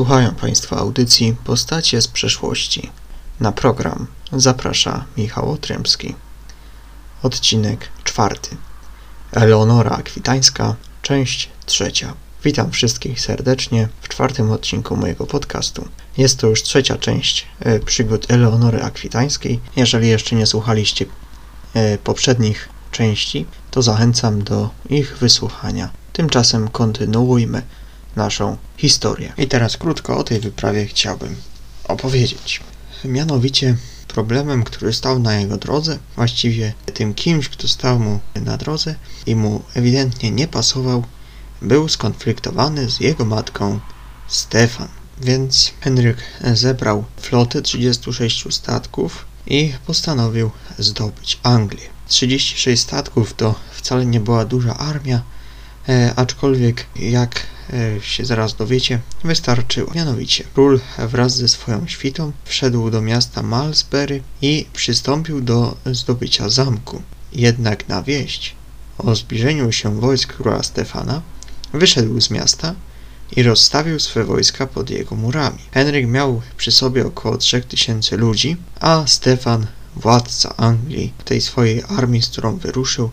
Słuchają Państwo audycji Postacie z przeszłości. Na program zaprasza Michał Otrębski. Odcinek czwarty. Eleonora Akwitańska, część trzecia. Witam wszystkich serdecznie w czwartym odcinku mojego podcastu. Jest to już trzecia część e, przygód Eleonory Akwitańskiej. Jeżeli jeszcze nie słuchaliście e, poprzednich części, to zachęcam do ich wysłuchania. Tymczasem kontynuujmy naszą historię. I teraz krótko o tej wyprawie chciałbym opowiedzieć. Mianowicie problemem, który stał na jego drodze, właściwie tym kimś, kto stał mu na drodze i mu ewidentnie nie pasował, był skonfliktowany z jego matką Stefan. Więc Henryk zebrał flotę 36 statków i postanowił zdobyć Anglię. 36 statków to wcale nie była duża armia, aczkolwiek jak E, się zaraz dowiecie, wystarczyło. Mianowicie, król wraz ze swoją świtą wszedł do miasta Malsbury i przystąpił do zdobycia zamku. Jednak na wieść o zbliżeniu się wojsk króla Stefana wyszedł z miasta i rozstawił swe wojska pod jego murami. Henryk miał przy sobie około 3000 ludzi, a Stefan, władca Anglii, tej swojej armii, z którą wyruszył,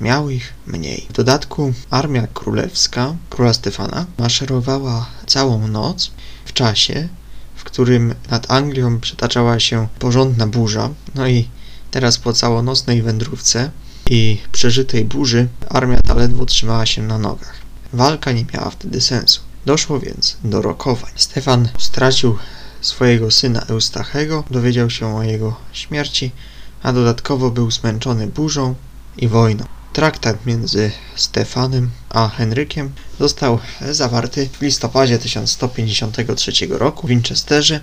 miał ich mniej. W dodatku armia królewska króla Stefana maszerowała całą noc w czasie, w którym nad Anglią przetaczała się porządna burza. No i teraz po całonocnej wędrówce i przeżytej burzy armia ta ledwo trzymała się na nogach. Walka nie miała wtedy sensu. Doszło więc do rokowań. Stefan stracił swojego syna Eustachego, dowiedział się o jego śmierci, a dodatkowo był zmęczony burzą i wojną. Traktat między Stefanem a Henrykiem został zawarty w listopadzie 1153 roku w Winchesterze,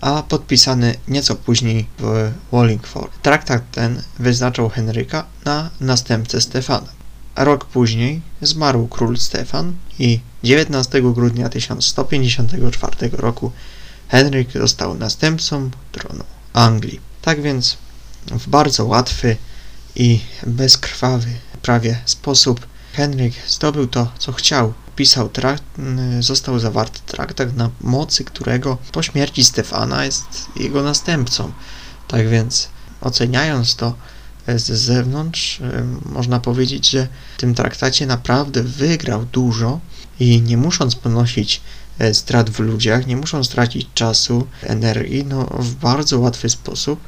a podpisany nieco później w Wallingford. Traktat ten wyznaczał Henryka na następcę Stefana. Rok później zmarł król Stefan i 19 grudnia 1154 roku Henryk został następcą tronu Anglii. Tak więc w bardzo łatwy i bezkrwawy prawie sposób Henryk zdobył to, co chciał. Pisał trakt, został zawarty traktat, na mocy którego po śmierci Stefana jest jego następcą. Tak więc, oceniając to z zewnątrz, można powiedzieć, że w tym traktacie naprawdę wygrał dużo i nie musząc ponosić strat w ludziach, nie musząc tracić czasu, energii, no w bardzo łatwy sposób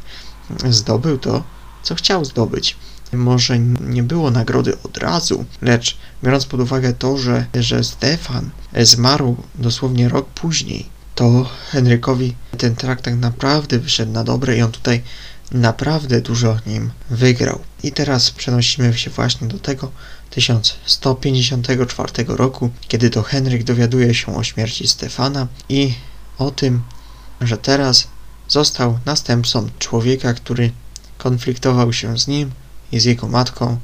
zdobył to, co chciał zdobyć może nie było nagrody od razu, lecz biorąc pod uwagę to, że, że Stefan zmarł dosłownie rok później, to Henrykowi ten traktat naprawdę wyszedł na dobre i on tutaj naprawdę dużo nim wygrał. I teraz przenosimy się właśnie do tego 1154 roku, kiedy to Henryk dowiaduje się o śmierci Stefana i o tym, że teraz został następcą człowieka, który konfliktował się z nim i z jego matką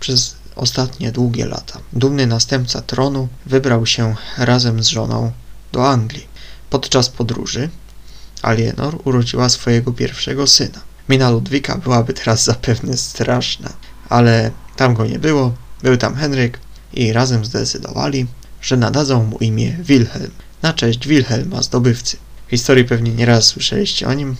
przez ostatnie długie lata. Dumny następca tronu wybrał się razem z żoną do Anglii. Podczas podróży Alienor urodziła swojego pierwszego syna. Mina Ludwika byłaby teraz zapewne straszna, ale tam go nie było, był tam Henryk i razem zdecydowali, że nadadzą mu imię Wilhelm, na cześć Wilhelma zdobywcy. W historii pewnie nieraz słyszeliście o nim,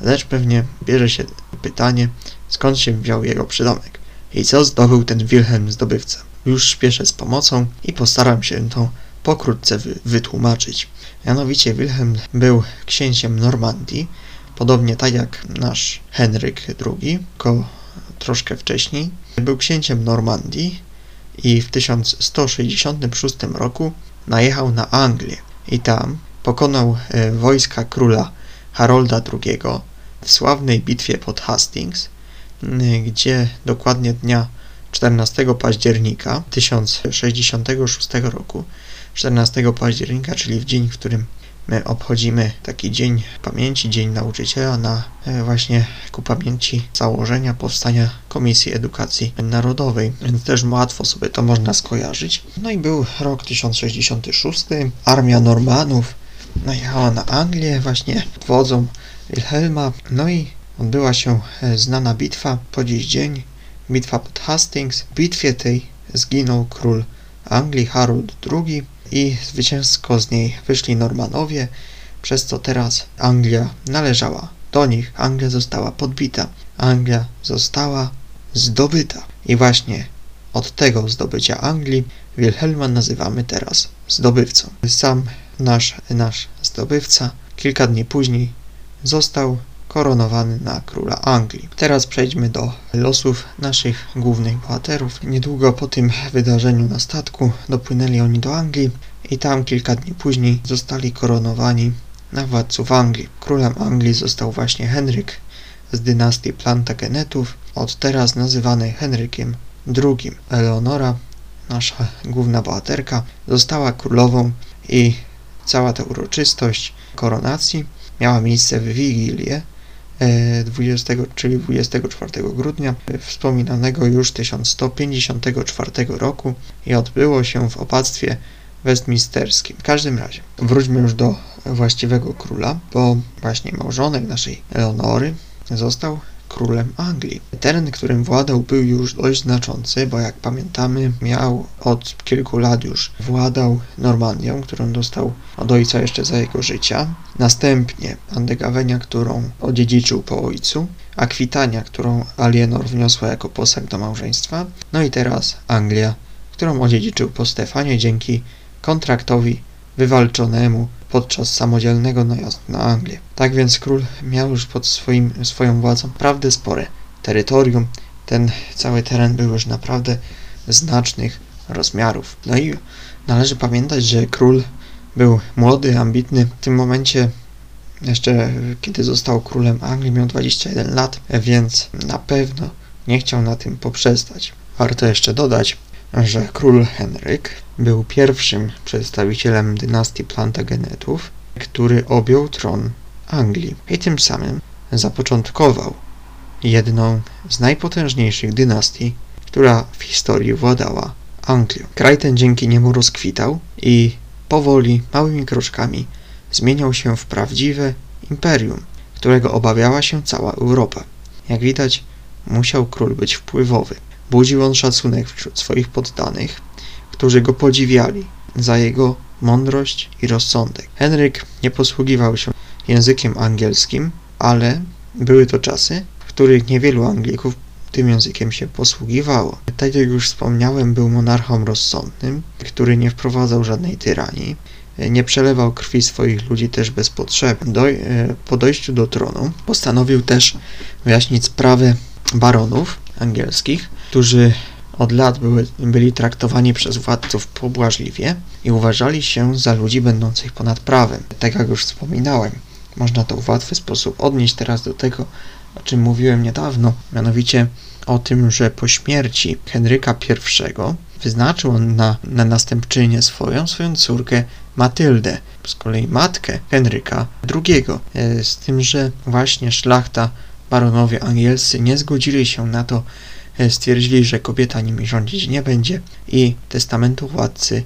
lecz pewnie bierze się pytanie, skąd się wziął jego przydomek i co zdobył ten Wilhelm zdobywca. Już śpieszę z pomocą i postaram się to pokrótce wy wytłumaczyć. Mianowicie Wilhelm był księciem Normandii, podobnie tak jak nasz Henryk II, tylko troszkę wcześniej. Był księciem Normandii i w 1166 roku najechał na Anglię i tam pokonał e, wojska króla Harolda II w sławnej bitwie pod Hastings, gdzie dokładnie dnia 14 października 1066 roku, 14 października, czyli w dzień, w którym my obchodzimy taki dzień pamięci, Dzień Nauczyciela na e, właśnie ku pamięci założenia powstania Komisji Edukacji Narodowej, więc też łatwo sobie to można skojarzyć. No i był rok 1066, armia Normanów najechała na Anglię. Właśnie wodzą Wilhelma, no i odbyła się e, znana bitwa po dziś dzień, bitwa pod Hastings. W bitwie tej zginął król Anglii Harold II, i zwycięsko z niej wyszli Normanowie, przez co teraz Anglia należała do nich. Anglia została podbita. Anglia została zdobyta. I właśnie od tego zdobycia Anglii Wilhelma nazywamy teraz zdobywcą. Sam nasz, nasz zdobywca kilka dni później został koronowany na króla Anglii. Teraz przejdźmy do losów naszych głównych bohaterów. Niedługo po tym wydarzeniu na statku dopłynęli oni do Anglii i tam kilka dni później zostali koronowani na władców Anglii. Królem Anglii został właśnie Henryk z dynastii Plantagenetów, od teraz nazywany Henrykiem II. Eleonora, nasza główna bohaterka, została królową i cała ta uroczystość koronacji miała miejsce w Wigilię 20, e, czyli 24 grudnia wspominanego już 1154 roku i odbyło się w opactwie westminsterskim. W każdym razie, wróćmy już do właściwego króla, bo właśnie małżonek naszej Eleonory został królem Anglii. Teren, którym władał, był już dość znaczący, bo jak pamiętamy, miał od kilku lat już władał Normandią, którą dostał od ojca jeszcze za jego życia. Następnie Andegawenia, którą odziedziczył po ojcu, Akwitania, którą Alienor wniosła jako posag do małżeństwa. No i teraz Anglia, którą odziedziczył po Stefanie dzięki kontraktowi wywalczonemu podczas samodzielnego najazdu na Anglię. Tak więc król miał już pod swoim, swoją władzą naprawdę spore terytorium. Ten cały teren był już naprawdę znacznych rozmiarów. No i należy pamiętać, że król był młody, ambitny. W tym momencie, jeszcze kiedy został królem Anglii, miał 21 lat, więc na pewno nie chciał na tym poprzestać. Warto jeszcze dodać, że król Henryk był pierwszym przedstawicielem dynastii Plantagenetów, który objął tron Anglii i tym samym zapoczątkował jedną z najpotężniejszych dynastii, która w historii władała Anglią. Kraj ten dzięki niemu rozkwitał i powoli, małymi kroczkami zmieniał się w prawdziwe imperium, którego obawiała się cała Europa. Jak widać, musiał król być wpływowy. Budził on szacunek wśród swoich poddanych, którzy go podziwiali za jego mądrość i rozsądek. Henryk nie posługiwał się językiem angielskim, ale były to czasy, w których niewielu Anglików tym językiem się posługiwało. Tak jak już wspomniałem, był monarchą rozsądnym, który nie wprowadzał żadnej tyranii, nie przelewał krwi swoich ludzi też bez potrzeby. Do, e, po dojściu do tronu postanowił też wyjaśnić sprawę baronów angielskich, którzy od lat były, byli traktowani przez władców pobłażliwie i uważali się za ludzi będących ponad prawem. Tak jak już wspominałem, można to w łatwy sposób odnieść teraz do tego, o czym mówiłem niedawno, mianowicie o tym, że po śmierci Henryka I wyznaczył on na, na następczynię swoją, swoją córkę Matyldę, z kolei matkę Henryka II, e, z tym, że właśnie szlachta, baronowie angielscy nie zgodzili się na to, E, stwierdzili, że kobieta nimi rządzić nie będzie i testamentu władcy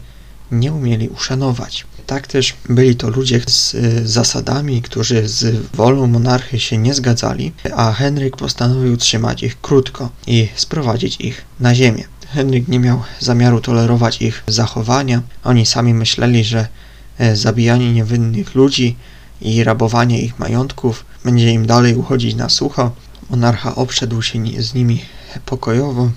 nie umieli uszanować. Tak też byli to ludzie z e, zasadami, którzy z wolą monarchy się nie zgadzali, a Henryk postanowił trzymać ich krótko i sprowadzić ich na ziemię. Henryk nie miał zamiaru tolerować ich zachowania. Oni sami myśleli, że e, zabijanie niewinnych ludzi i rabowanie ich majątków będzie im dalej uchodzić na sucho. Monarcha obszedł się z nimi pokojowo,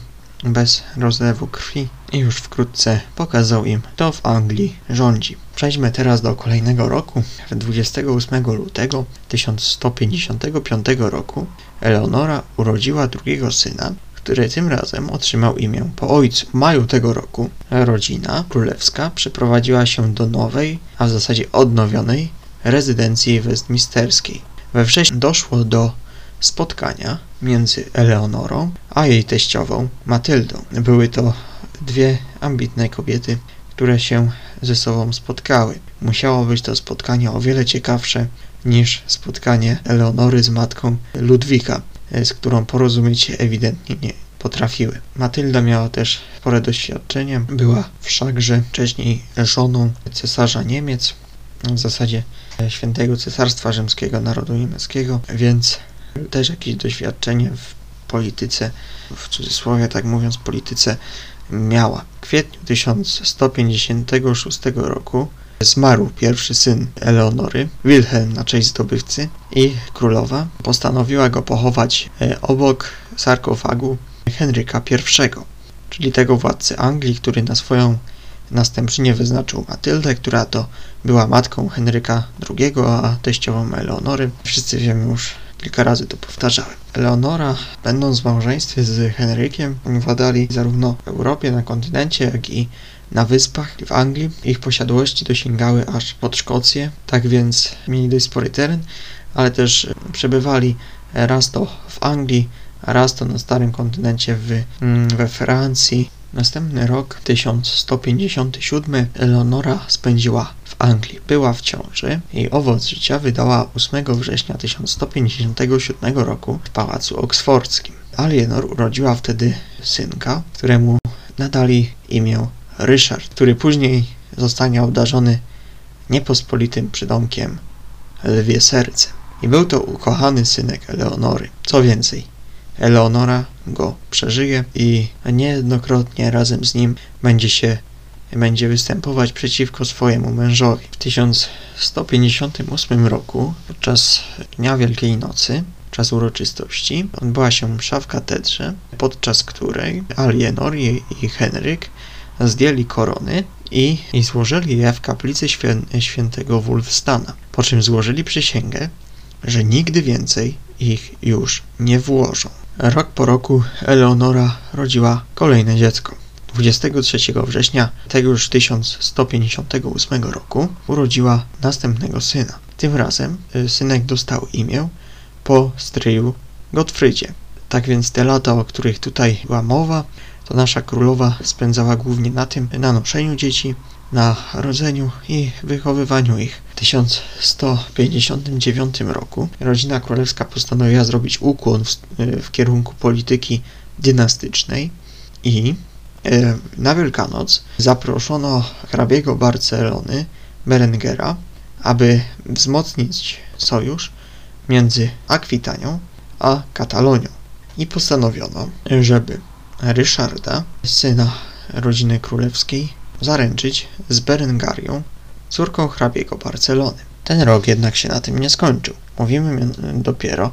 bez rozlewu krwi i już wkrótce pokazał im, kto w Anglii rządzi. Przejdźmy teraz do kolejnego roku. 28 lutego 1155 roku Eleonora urodziła drugiego syna, który tym razem otrzymał imię po ojcu. W maju tego roku rodzina królewska przeprowadziła się do nowej, a w zasadzie odnowionej rezydencji westminsterskiej. We wrześniu doszło do spotkania między Eleonorą a jej teściową Matyldą. Były to dwie ambitne kobiety, które się ze sobą spotkały. Musiało być to spotkanie o wiele ciekawsze niż spotkanie Eleonory z matką Ludwika, z którą porozumieć się ewidentnie nie potrafiły. Matylda miała też spore doświadczenie, była wszakże wcześniej żoną cesarza Niemiec, w zasadzie świętego cesarstwa rzymskiego narodu niemieckiego, więc też jakieś doświadczenie w polityce, w cudzysłowie tak mówiąc, polityce miała. W kwietniu 1156 roku zmarł pierwszy syn Eleonory, Wilhelm na cześć zdobywcy i królowa postanowiła go pochować e, obok sarkofagu Henryka I, czyli tego władcy Anglii, który na swoją następczynię wyznaczył Matyldę, która to była matką Henryka II, a teściową Eleonory. Wszyscy wiemy już, kilka razy to powtarzałem. Eleonora, będąc w małżeństwie z Henrykiem, władali zarówno w Europie, na kontynencie, jak i na wyspach w Anglii. Ich posiadłości dosięgały aż pod Szkocję, tak więc mieli dość spory teren, ale też przebywali raz to w Anglii, raz to na starym kontynencie w, mm, we Francji. Następny rok, 1157, Eleonora spędziła w Anglii. Była w ciąży. Jej owoc życia wydała 8 września 1157 roku w Pałacu Oksfordzkim. Alienor urodziła wtedy synka, któremu nadali imię Ryszard, który później zostanie obdarzony niepospolitym przydomkiem Lwie Serce. I był to ukochany synek Eleonory. Co więcej, Eleonora go przeżyje i niejednokrotnie razem z nim będzie się będzie występować przeciwko swojemu mężowi. W 1158 roku, podczas Dnia Wielkiej Nocy, czas uroczystości, odbyła się msza w katedrze, podczas której Alienor i Henryk zdjęli korony i, i złożyli je w kaplicy świę, świętego Wulfstana, po czym złożyli przysięgę, że nigdy więcej ich już nie włożą. Rok po roku Eleonora rodziła kolejne dziecko. 23 września tego już 1158 roku urodziła następnego syna. Tym razem y, synek dostał imię po stryju Gottfrydzie. Tak więc te lata, o których tutaj była mowa, to nasza królowa spędzała głównie na tym, na noszeniu dzieci, na rodzeniu i wychowywaniu ich. W 1159 roku rodzina królewska postanowiła zrobić ukłon w, w kierunku polityki dynastycznej i e, na Wielkanoc zaproszono hrabiego Barcelony Berengera, aby wzmocnić sojusz między Akwitanią a Katalonią. I postanowiono, żeby Ryszarda, syna rodziny królewskiej, zaręczyć z Berengarią, córką hrabiego Barcelony. Ten rok jednak się na tym nie skończył. Mówimy dopiero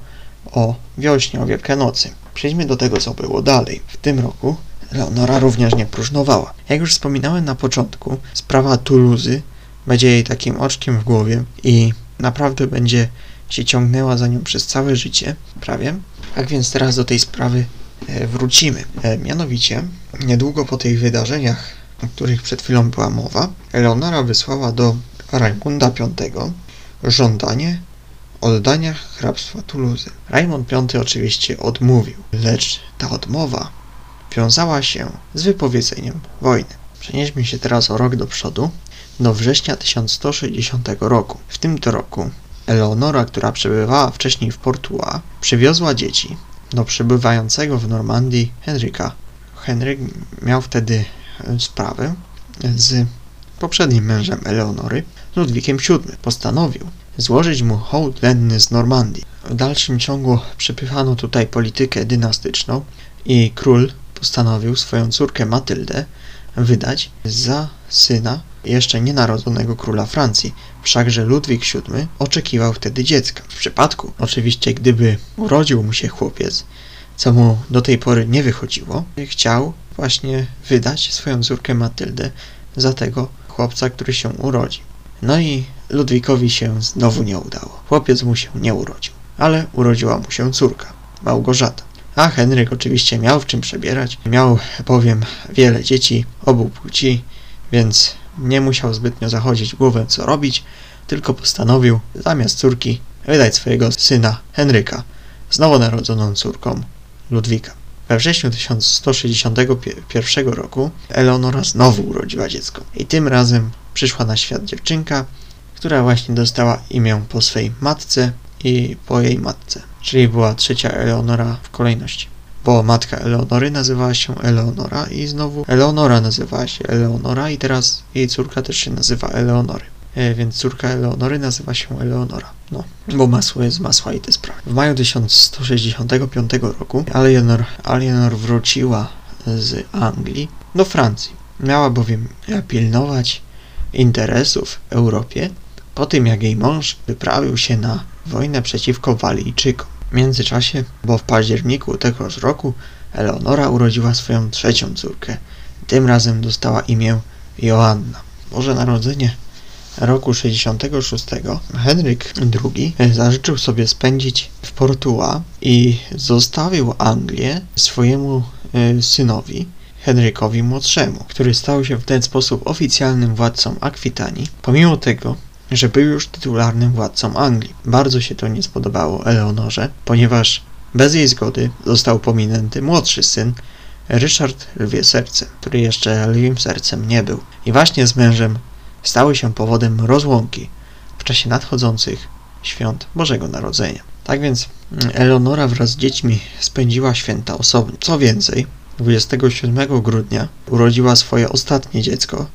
o wiośnie, o Wielkanocy. Przejdźmy do tego, co było dalej. W tym roku Leonora również nie próżnowała. Jak już wspominałem na początku, sprawa Tuluzy będzie jej takim oczkiem w głowie i naprawdę będzie się ciągnęła za nią przez całe życie, prawie. Tak więc teraz do tej sprawy E, wrócimy. E, mianowicie, niedługo po tych wydarzeniach, o których przed chwilą była mowa, Eleonora wysłała do Rajmunda V żądanie oddania hrabstwa Tuluzy. Raymond V oczywiście odmówił, lecz ta odmowa wiązała się z wypowiedzeniem wojny. Przenieśmy się teraz o rok do przodu, do września 1160 roku. W tym to roku Eleonora, która przebywała wcześniej w Portua, przywiozła dzieci do przebywającego w Normandii Henryka. Henryk miał wtedy sprawę z poprzednim mężem Eleonory, Ludwikiem VII. Postanowił złożyć mu hołd lenny z Normandii. W dalszym ciągu przypychano tutaj politykę dynastyczną i król postanowił swoją córkę Matyldę wydać za syna jeszcze nienarodzonego króla Francji, wszakże Ludwik VII oczekiwał wtedy dziecka. W przypadku, oczywiście, gdyby urodził mu się chłopiec, co mu do tej pory nie wychodziło, chciał właśnie wydać swoją córkę Matyldę za tego chłopca, który się urodzi. No i Ludwikowi się znowu nie udało. Chłopiec mu się nie urodził, ale urodziła mu się córka, Małgorzata. A Henryk oczywiście miał w czym przebierać. Miał bowiem wiele dzieci obu płci, więc nie musiał zbytnio zachodzić głowę co robić, tylko postanowił zamiast córki wydać swojego syna Henryka z nowonarodzoną córką Ludwika. We wrześniu 1161 roku Eleonora znowu urodziła dziecko i tym razem przyszła na świat dziewczynka, która właśnie dostała imię po swej matce i po jej matce, czyli była trzecia Eleonora w kolejności bo matka Eleonory nazywała się Eleonora i znowu Eleonora nazywała się Eleonora i teraz jej córka też się nazywa Eleonory. E, więc córka Eleonory nazywa się Eleonora. No, bo masło jest masła i te sprawy. W maju 1165 roku Alienor, Alienor wróciła z Anglii do Francji. Miała bowiem pilnować interesów w Europie po tym, jak jej mąż wyprawił się na wojnę przeciwko Walijczykom. W międzyczasie, bo w październiku tegoż roku, Eleonora urodziła swoją trzecią córkę. Tym razem dostała imię Joanna. Boże Narodzenie roku 66 Henryk II zażyczył sobie spędzić w Portua i zostawił Anglię swojemu e, synowi Henrykowi Młodszemu, który stał się w ten sposób oficjalnym władcą Akwitanii, pomimo tego, że był już tytularnym władcą Anglii. Bardzo się to nie spodobało Eleonorze, ponieważ bez jej zgody został pominęty młodszy syn, Ryszard Lwie Serce, który jeszcze lwim sercem nie był. I właśnie z mężem stały się powodem rozłąki w czasie nadchodzących świąt Bożego Narodzenia. Tak więc Eleonora wraz z dziećmi spędziła święta osobno. Co więcej, 27 grudnia urodziła swoje ostatnie dziecko,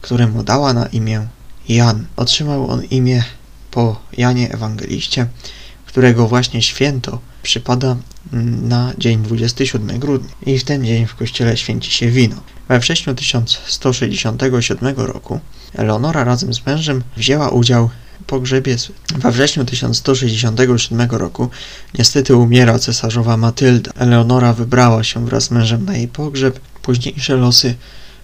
któremu dała na imię Jan. Otrzymał on imię po Janie Ewangeliście, którego właśnie święto przypada na dzień 27 grudnia i w ten dzień w kościele święci się wino. We wrześniu 1167 roku Eleonora razem z mężem wzięła udział w pogrzebie. We wrześniu 1167 roku niestety umiera cesarzowa Matylda. Eleonora wybrała się wraz z mężem na jej pogrzeb. Późniejsze losy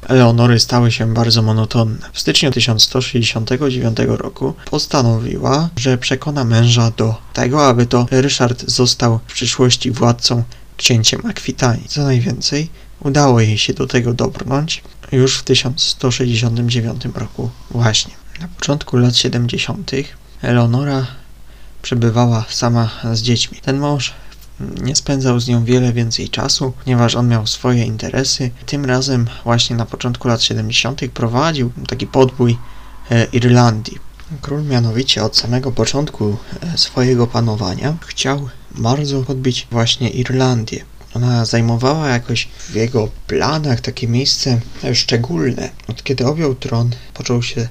Eleonory stały się bardzo monotonne. W styczniu 1169 roku postanowiła, że przekona męża do tego, aby to Ryszard został w przyszłości władcą księciem Akwitanii. Co najwięcej, udało jej się do tego dobrnąć już w 1169 roku właśnie. Na początku lat 70. Eleonora przebywała sama z dziećmi. Ten mąż nie spędzał z nią wiele więcej czasu, ponieważ on miał swoje interesy. Tym razem właśnie na początku lat 70. prowadził taki podbój e, Irlandii. Król mianowicie od samego początku e, swojego panowania chciał bardzo podbić właśnie Irlandię. Ona zajmowała jakoś w jego planach takie miejsce szczególne. Od kiedy objął tron, począł się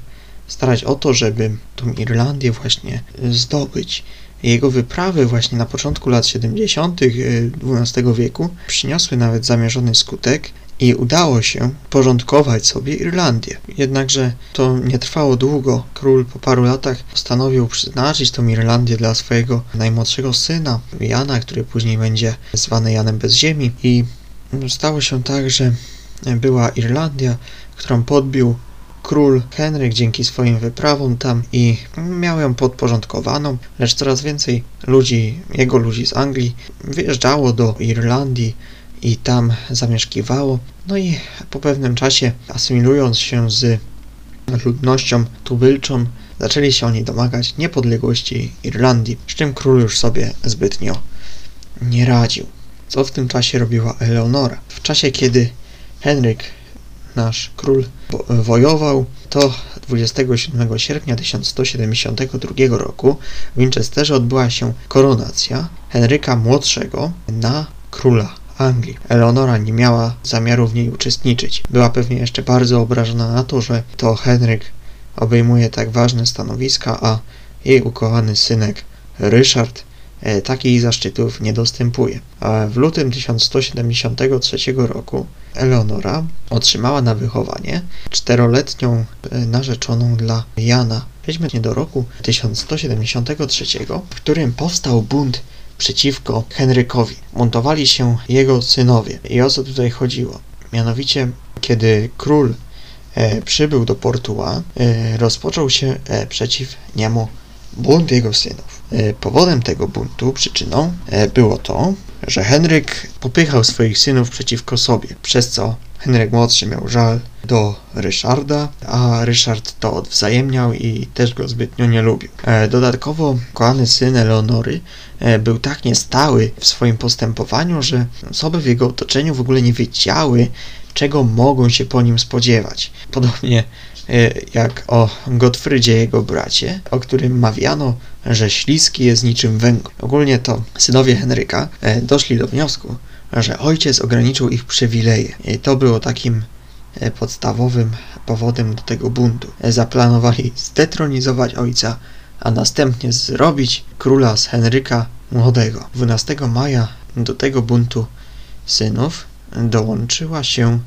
starać o to, żeby tą Irlandię właśnie zdobyć. Jego wyprawy właśnie na początku lat 70. XII e, wieku przyniosły nawet zamierzony skutek i udało się porządkować sobie Irlandię. Jednakże to nie trwało długo. Król po paru latach postanowił przeznaczyć tą Irlandię dla swojego najmłodszego syna, Jana, który później będzie zwany Janem bez ziemi i stało się tak, że była Irlandia, którą podbił król Henryk dzięki swoim wyprawom tam i miał ją podporządkowaną, lecz coraz więcej ludzi, jego ludzi z Anglii wyjeżdżało do Irlandii i tam zamieszkiwało. No i po pewnym czasie, asymilując się z ludnością tubylczą, zaczęli się oni domagać niepodległości Irlandii, z czym król już sobie zbytnio nie radził. Co w tym czasie robiła Eleonora? W czasie, kiedy Henryk nasz król wojował, to 27 sierpnia 1172 roku w Winchesterze odbyła się koronacja Henryka Młodszego na króla Anglii. Eleonora nie miała zamiaru w niej uczestniczyć. Była pewnie jeszcze bardzo obrażona na to, że to Henryk obejmuje tak ważne stanowiska, a jej ukochany synek Ryszard E, takich zaszczytów nie dostępuje. W lutym 1173 roku Eleonora otrzymała na wychowanie czteroletnią e, narzeczoną dla Jana. Weźmy nie do roku 1173, w którym powstał bunt przeciwko Henrykowi. Buntowali się jego synowie. I o co tutaj chodziło? Mianowicie, kiedy król e, przybył do Portua, e, rozpoczął się e, przeciw niemu bunt jego synów. E, powodem tego buntu, przyczyną, e, było to, że Henryk popychał swoich synów przeciwko sobie, przez co Henryk młodszy miał żal do Ryszarda, a Ryszard to odwzajemniał i też go zbytnio nie lubił. E, dodatkowo kochany syn Eleonory był tak niestały w swoim postępowaniu, że osoby w jego otoczeniu w ogóle nie wiedziały, czego mogą się po nim spodziewać. Podobnie jak o Gottfrydzie jego bracie, o którym mawiano, że śliski jest niczym węgł. Ogólnie to synowie Henryka e, doszli do wniosku, że ojciec ograniczył ich przywileje. I to było takim e, podstawowym powodem do tego buntu. Zaplanowali zdetronizować ojca, a następnie zrobić króla z Henryka Młodego. 12 maja do tego buntu synów dołączyła się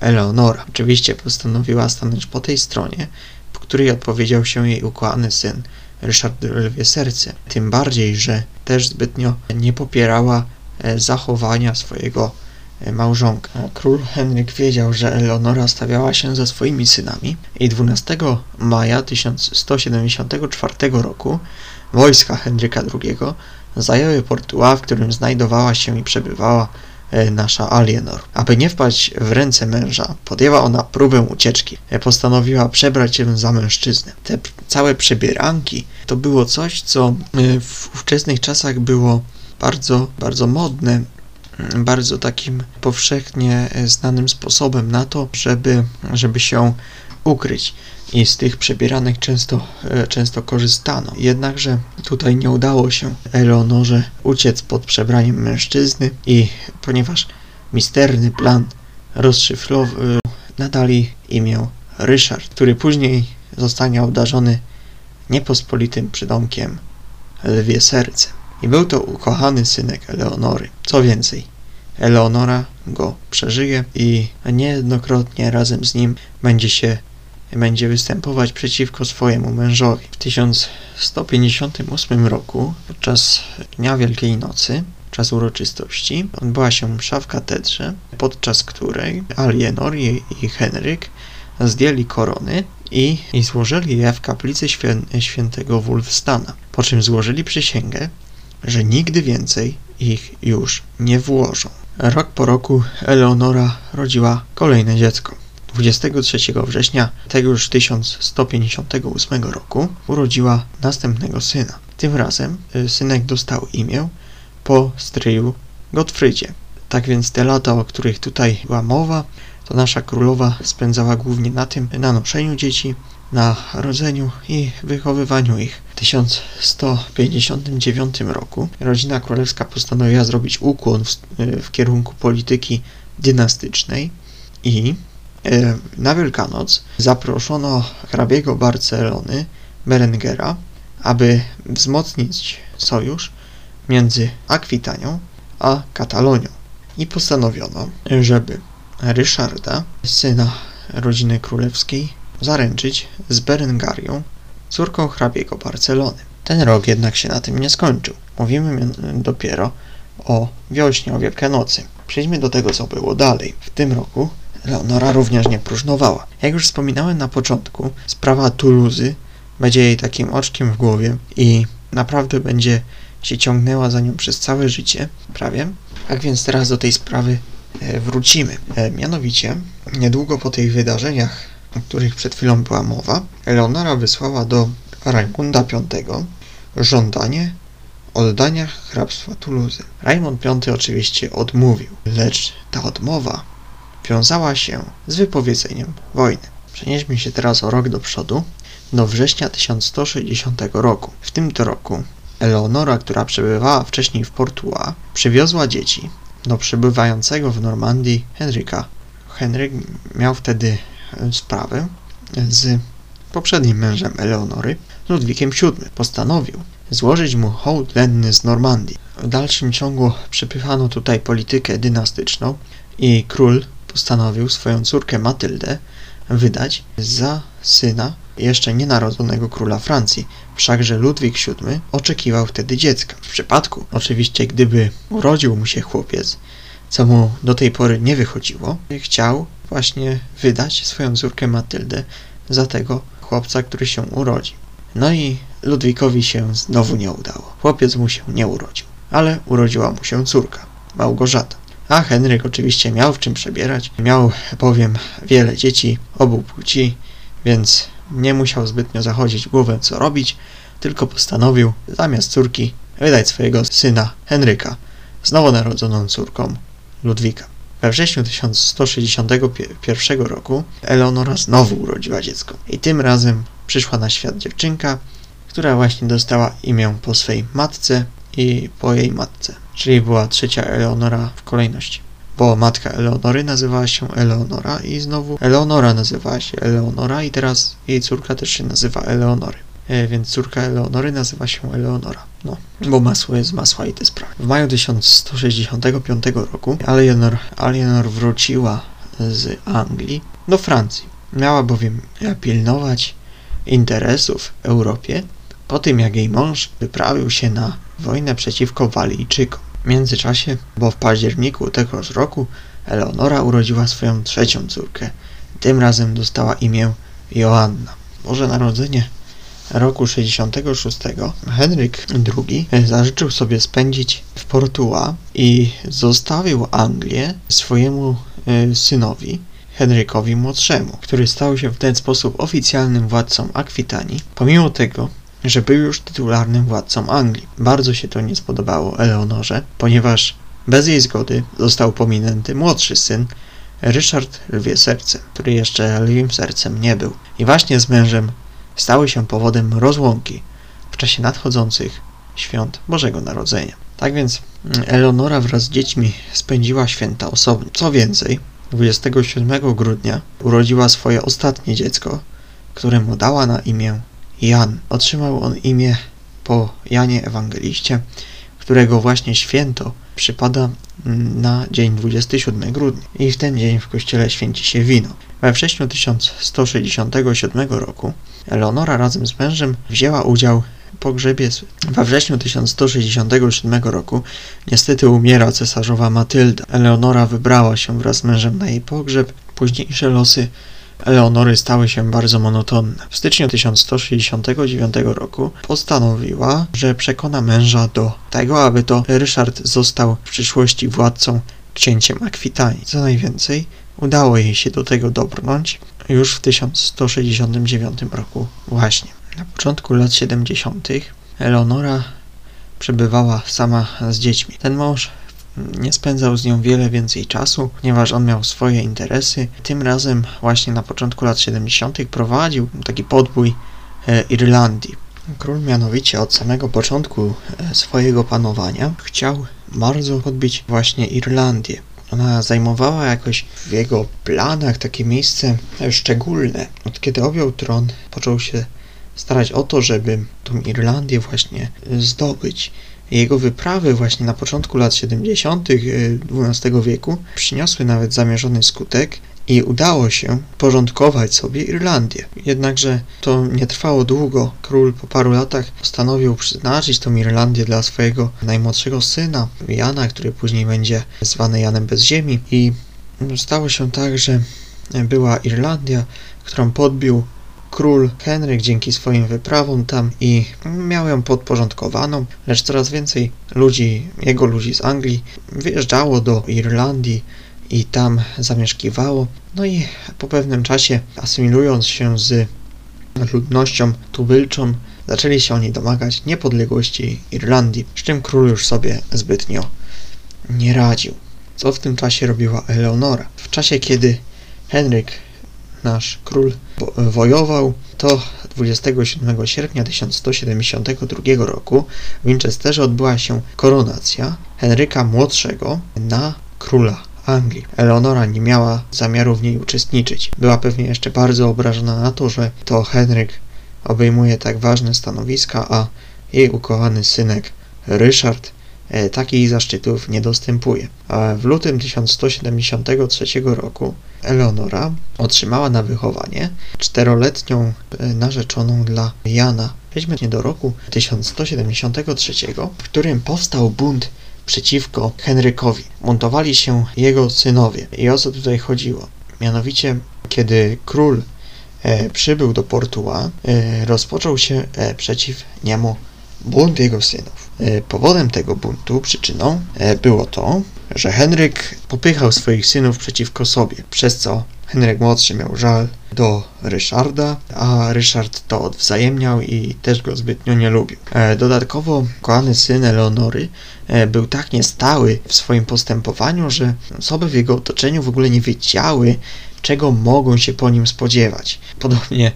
Eleonora. Oczywiście postanowiła stanąć po tej stronie, po której odpowiedział się jej ukochany syn, Ryszard Lwie Serce. Tym bardziej, że też zbytnio nie popierała e, zachowania swojego e, małżonka. Król Henryk wiedział, że Eleonora stawiała się za swoimi synami i 12 maja 1174 roku wojska Henryka II zajęły Portua, w którym znajdowała się i przebywała nasza Alienor. Aby nie wpaść w ręce męża, podjęła ona próbę ucieczki. E, postanowiła przebrać się za mężczyznę. Te całe przebieranki to było coś, co e, w ówczesnych czasach było bardzo, bardzo modne, mm, bardzo takim powszechnie znanym sposobem na to, żeby, żeby się ukryć i z tych przebieranek często, e, często korzystano. Jednakże tutaj nie udało się Eleonorze uciec pod przebraniem mężczyzny i ponieważ misterny plan rozszyfrował, nadali imię Ryszard, który później zostanie obdarzony niepospolitym przydomkiem Lwie Serce. I był to ukochany synek Eleonory. Co więcej, Eleonora go przeżyje i niejednokrotnie razem z nim będzie się będzie występować przeciwko swojemu mężowi. W 1158 roku, podczas Dnia Wielkiej Nocy, czas uroczystości, odbyła się msza w katedrze, podczas której Alienor i, i Henryk zdjęli korony i, i złożyli je w kaplicy świę, świętego Wulfstana, po czym złożyli przysięgę, że nigdy więcej ich już nie włożą. Rok po roku Eleonora rodziła kolejne dziecko. 23 września tego już 1158 roku urodziła następnego syna. Tym razem y, synek dostał imię po stryju Gottfrydzie. Tak więc te lata, o których tutaj była mowa, to nasza królowa spędzała głównie na tym, na noszeniu dzieci, na rodzeniu i wychowywaniu ich. W 1159 roku rodzina królewska postanowiła zrobić ukłon w, y, w kierunku polityki dynastycznej i na Wielkanoc zaproszono hrabiego Barcelony, Berengera, aby wzmocnić sojusz między Akwitanią a Katalonią. I postanowiono, żeby Ryszarda, syna rodziny królewskiej, zaręczyć z Berengarią, córką hrabiego Barcelony. Ten rok jednak się na tym nie skończył. Mówimy dopiero o wiośnie, o Wielkanocy. Przejdźmy do tego, co było dalej. W tym roku Leonora również nie próżnowała. Jak już wspominałem na początku, sprawa Tuluzy będzie jej takim oczkiem w głowie i naprawdę będzie się ciągnęła za nią przez całe życie, prawie. Tak więc teraz do tej sprawy e, wrócimy. E, mianowicie, niedługo po tych wydarzeniach, o których przed chwilą była mowa, Eleonora wysłała do Raimunda V żądanie oddania hrabstwa Tuluzy. Raimund V oczywiście odmówił, lecz ta odmowa wiązała się z wypowiedzeniem wojny. Przenieśmy się teraz o rok do przodu, do września 1160 roku. W tym roku Eleonora, która przebywała wcześniej w Portua, przywiozła dzieci do przebywającego w Normandii Henryka. Henryk miał wtedy sprawę z poprzednim mężem Eleonory, Ludwikiem VII. Postanowił złożyć mu hołd lenny z Normandii. W dalszym ciągu przypychano tutaj politykę dynastyczną i król postanowił swoją córkę Matyldę wydać za syna jeszcze nienarodzonego króla Francji, wszakże Ludwik VII oczekiwał wtedy dziecka. W przypadku, oczywiście, gdyby urodził mu się chłopiec, co mu do tej pory nie wychodziło, chciał właśnie wydać swoją córkę Matyldę za tego chłopca, który się urodzi. No i Ludwikowi się znowu nie udało. Chłopiec mu się nie urodził, ale urodziła mu się córka, Małgorzata. A Henryk oczywiście miał w czym przebierać. Miał bowiem wiele dzieci obu płci, więc nie musiał zbytnio zachodzić głowę co robić, tylko postanowił zamiast córki wydać swojego syna Henryka z nowonarodzoną córką Ludwika. We wrześniu 1161 roku Eleonora znowu urodziła dziecko i tym razem przyszła na świat dziewczynka, która właśnie dostała imię po swej matce i po jej matce czyli była trzecia Eleonora w kolejności. Bo matka Eleonory nazywała się Eleonora i znowu Eleonora nazywała się Eleonora i teraz jej córka też się nazywa Eleonory. E, więc córka Eleonory nazywa się Eleonora. No, bo masło jest masła i te sprawy. W maju 1165 roku Alienor, Alienor wróciła z Anglii do Francji. Miała bowiem pilnować interesów w Europie po tym, jak jej mąż wyprawił się na wojnę przeciwko Walijczykom. W międzyczasie, bo w październiku tegoż roku, Eleonora urodziła swoją trzecią córkę. Tym razem dostała imię Joanna. Boże Narodzenie roku 66 Henryk II zażyczył sobie spędzić w Portua i zostawił Anglię swojemu e, synowi Henrykowi Młodszemu, który stał się w ten sposób oficjalnym władcą Akwitanii, pomimo tego, że był już tytularnym władcą Anglii. Bardzo się to nie spodobało Eleonorze, ponieważ bez jej zgody został pominęty młodszy syn, Ryszard Lwie Serce, który jeszcze lwim sercem nie był. I właśnie z mężem stały się powodem rozłąki w czasie nadchodzących świąt Bożego Narodzenia. Tak więc Eleonora wraz z dziećmi spędziła święta osobno. Co więcej, 27 grudnia urodziła swoje ostatnie dziecko, któremu dała na imię Jan. Otrzymał on imię po Janie Ewangeliście, którego właśnie święto przypada mm, na dzień 27 grudnia i w ten dzień w kościele święci się wino. We wrześniu 1167 roku Eleonora razem z mężem wzięła udział w pogrzebie. We wrześniu 1167 roku niestety umiera cesarzowa Matylda. Eleonora wybrała się wraz z mężem na jej pogrzeb. Późniejsze losy Eleonory stały się bardzo monotonne. W styczniu 1169 roku postanowiła, że przekona męża do tego, aby to Ryszard został w przyszłości władcą księciem Akwitanii. Co najwięcej, udało jej się do tego dobrnąć już w 1169 roku właśnie. Na początku lat 70. Eleonora przebywała sama z dziećmi. Ten mąż nie spędzał z nią wiele więcej czasu, ponieważ on miał swoje interesy. Tym razem właśnie na początku lat 70. prowadził taki podbój e, Irlandii. Król mianowicie od samego początku e, swojego panowania chciał bardzo podbić właśnie Irlandię. Ona zajmowała jakoś w jego planach takie miejsce szczególne. Od kiedy objął tron, począł się starać o to, żeby tą Irlandię właśnie zdobyć. Jego wyprawy właśnie na początku lat 70. XII e, wieku przyniosły nawet zamierzony skutek i udało się porządkować sobie Irlandię. Jednakże to nie trwało długo. Król po paru latach postanowił przeznaczyć tą Irlandię dla swojego najmłodszego syna, Jana, który później będzie zwany Janem bez ziemi i stało się tak, że była Irlandia, którą podbił król Henryk dzięki swoim wyprawom tam i miał ją podporządkowaną, lecz coraz więcej ludzi, jego ludzi z Anglii wyjeżdżało do Irlandii i tam zamieszkiwało. No i po pewnym czasie, asymilując się z ludnością tubylczą, zaczęli się oni domagać niepodległości Irlandii, z czym król już sobie zbytnio nie radził. Co w tym czasie robiła Eleonora? W czasie, kiedy Henryk nasz król wojował, to 27 sierpnia 1172 roku w Winchesterze odbyła się koronacja Henryka Młodszego na króla Anglii. Eleonora nie miała zamiaru w niej uczestniczyć. Była pewnie jeszcze bardzo obrażona na to, że to Henryk obejmuje tak ważne stanowiska, a jej ukochany synek Ryszard takich zaszczytów nie dostępuje. W lutym 1173 roku Eleonora otrzymała na wychowanie czteroletnią e, narzeczoną dla Jana. Przejdźmy do roku 1173, w którym powstał bunt przeciwko Henrykowi. Montowali się jego synowie. I o co tutaj chodziło? Mianowicie, kiedy król e, przybył do Portua, e, rozpoczął się e, przeciw niemu bunt jego synów. E, powodem tego buntu, przyczyną, e, było to, że Henryk popychał swoich synów przeciwko sobie, przez co Henryk młodszy miał żal do Ryszarda, a Ryszard to odwzajemniał i też go zbytnio nie lubił. E, dodatkowo kochany syn Eleonory był tak niestały w swoim postępowaniu, że osoby w jego otoczeniu w ogóle nie wiedziały, czego mogą się po nim spodziewać. Podobnie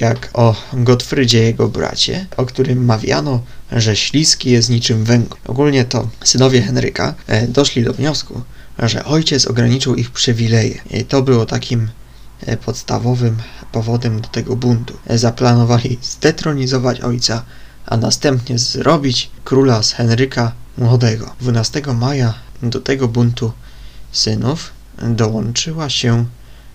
jak o Gottfrydzie jego bracie, o którym mawiano, że śliski jest niczym węgiel. Ogólnie to synowie Henryka e, doszli do wniosku, że ojciec ograniczył ich przywileje. I to było takim e, podstawowym powodem do tego buntu. Zaplanowali zdetronizować ojca, a następnie zrobić króla z Henryka Młodego. 12 maja do tego buntu synów dołączyła się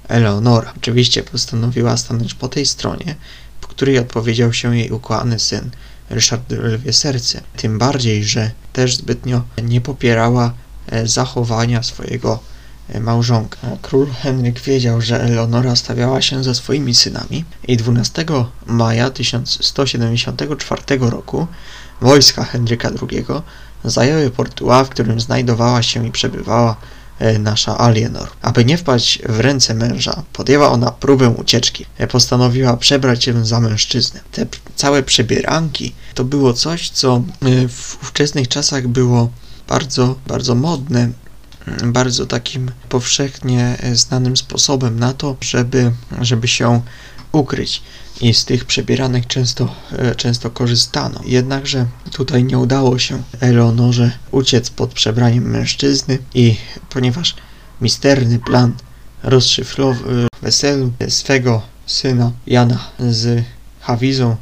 Eleonora. Oczywiście postanowiła stanąć po tej stronie, po której odpowiedział się jej ukochany syn Ryszard Lwie Serce. Tym bardziej, że też zbytnio nie popierała e, zachowania swojego e, małżonka. Król Henryk wiedział, że Eleonora stawiała się ze swoimi synami i 12 maja 1174 roku wojska Henryka II zajęły Portua, w którym znajdowała się i przebywała nasza Alienor. Aby nie wpaść w ręce męża, podjęła ona próbę ucieczki. E, postanowiła przebrać się za mężczyznę. Te całe przebieranki to było coś, co e, w ówczesnych czasach było bardzo, bardzo modne, mm, bardzo takim powszechnie znanym sposobem na to, żeby, żeby się ukryć i z tych przebieranek często, e, często korzystano. Jednakże tutaj nie udało się Eleonorze uciec pod przebraniem mężczyzny i ponieważ misterny plan rozszyfrował weselu swego syna Jana z Hawizą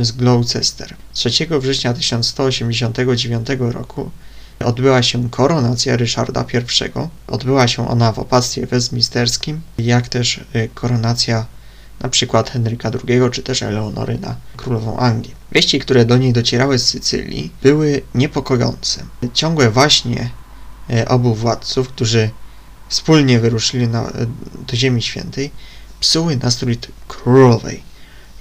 z Gloucester. 3 września 1189 roku odbyła się koronacja Ryszarda I. Odbyła się ona w opactwie westminsterskim, jak też e, koronacja na przykład Henryka II czy też Eleonory na królową Anglii. Wieści, które do niej docierały z Sycylii, były niepokojące. Ciągłe właśnie e, obu władców, którzy wspólnie wyruszyli na, e, do Ziemi Świętej, psuły nastrój królowej.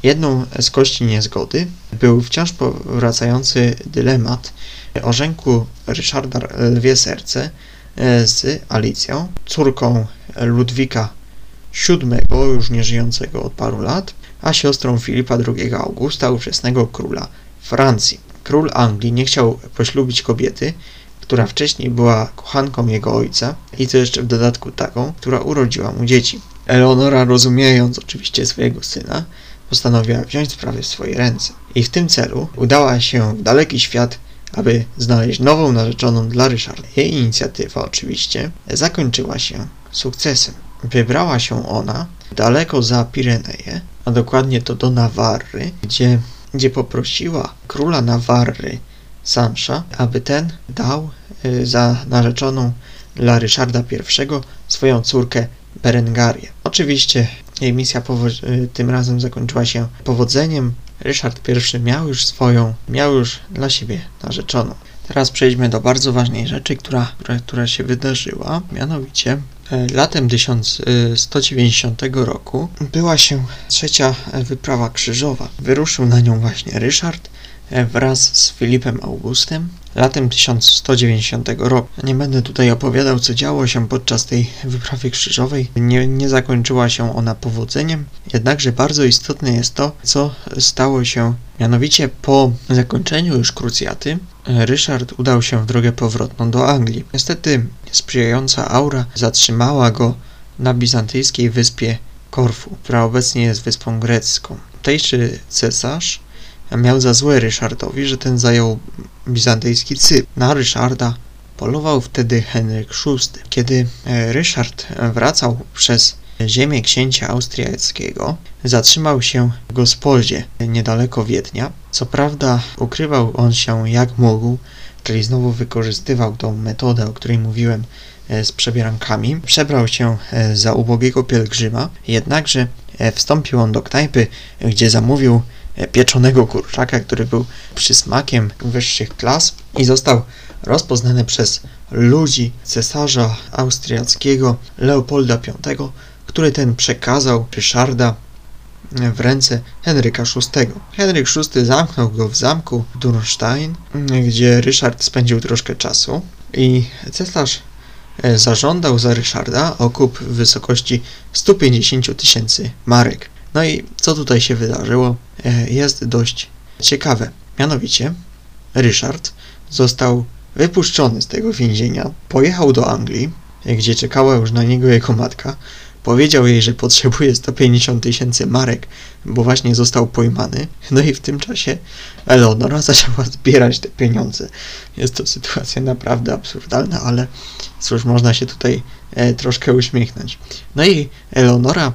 Jedną z kości niezgody był wciąż powracający dylemat orzęku Ryszarda Lwie Serce e, z Alicją, córką Ludwika siódmego, już nieżyjącego od paru lat, a siostrą Filipa II Augusta, ówczesnego króla Francji. Król Anglii nie chciał poślubić kobiety, która wcześniej była kochanką jego ojca i to jeszcze w dodatku taką, która urodziła mu dzieci. Eleonora, rozumiejąc oczywiście swojego syna, postanowiła wziąć sprawy w swoje ręce. I w tym celu udała się w daleki świat, aby znaleźć nową narzeczoną dla Ryszarda. Jej inicjatywa oczywiście zakończyła się sukcesem. Wybrała się ona daleko za Pireneje, a dokładnie to do Nawarry, gdzie, gdzie poprosiła króla Nawarry, Sansza, aby ten dał y, za narzeczoną dla Ryszarda I swoją córkę Berengarię. Oczywiście jej misja y, tym razem zakończyła się powodzeniem. Ryszard I miał już swoją, miał już dla siebie narzeczoną. Teraz przejdźmy do bardzo ważnej rzeczy, która, która, która się wydarzyła, mianowicie latem 1190 roku była się trzecia wyprawa krzyżowa. Wyruszył na nią właśnie Ryszard e, wraz z Filipem Augustem latem 1190 roku. Nie będę tutaj opowiadał, co działo się podczas tej wyprawy krzyżowej. Nie, nie zakończyła się ona powodzeniem, jednakże bardzo istotne jest to, co stało się mianowicie po zakończeniu już krucjaty. Ryszard udał się w drogę powrotną do Anglii. Niestety sprzyjająca aura zatrzymała go na bizantyjskiej wyspie Korfu, która obecnie jest wyspą grecką. Tejszy cesarz miał za złe Ryszardowi, że ten zajął bizantyjski Cypr. Na Ryszarda polował wtedy Henryk VI. Kiedy e, Ryszard wracał przez ziemię księcia austriackiego, zatrzymał się w Gospodzie niedaleko Wiednia. Co prawda ukrywał on się jak mógł, czyli znowu wykorzystywał tą metodę, o której mówiłem e, z przebierankami. Przebrał się e, za ubogiego pielgrzyma, jednakże wstąpił on do knajpy, gdzie zamówił pieczonego kurczaka, który był przysmakiem wyższych klas i został rozpoznany przez ludzi cesarza austriackiego Leopolda V, który ten przekazał Ryszarda w ręce Henryka VI. Henryk VI zamknął go w zamku Durnstein, gdzie Ryszard spędził troszkę czasu i cesarz e, zażądał za Ryszarda okup w wysokości 150 tysięcy marek. No i co tutaj się wydarzyło e, jest dość ciekawe. Mianowicie Ryszard został wypuszczony z tego więzienia, pojechał do Anglii, gdzie czekała już na niego jego matka. Powiedział jej, że potrzebuje 150 tysięcy marek, bo właśnie został pojmany. No i w tym czasie Eleonora zaczęła zbierać te pieniądze. Jest to sytuacja naprawdę absurdalna, ale cóż, można się tutaj e, troszkę uśmiechnąć. No i Eleonora e,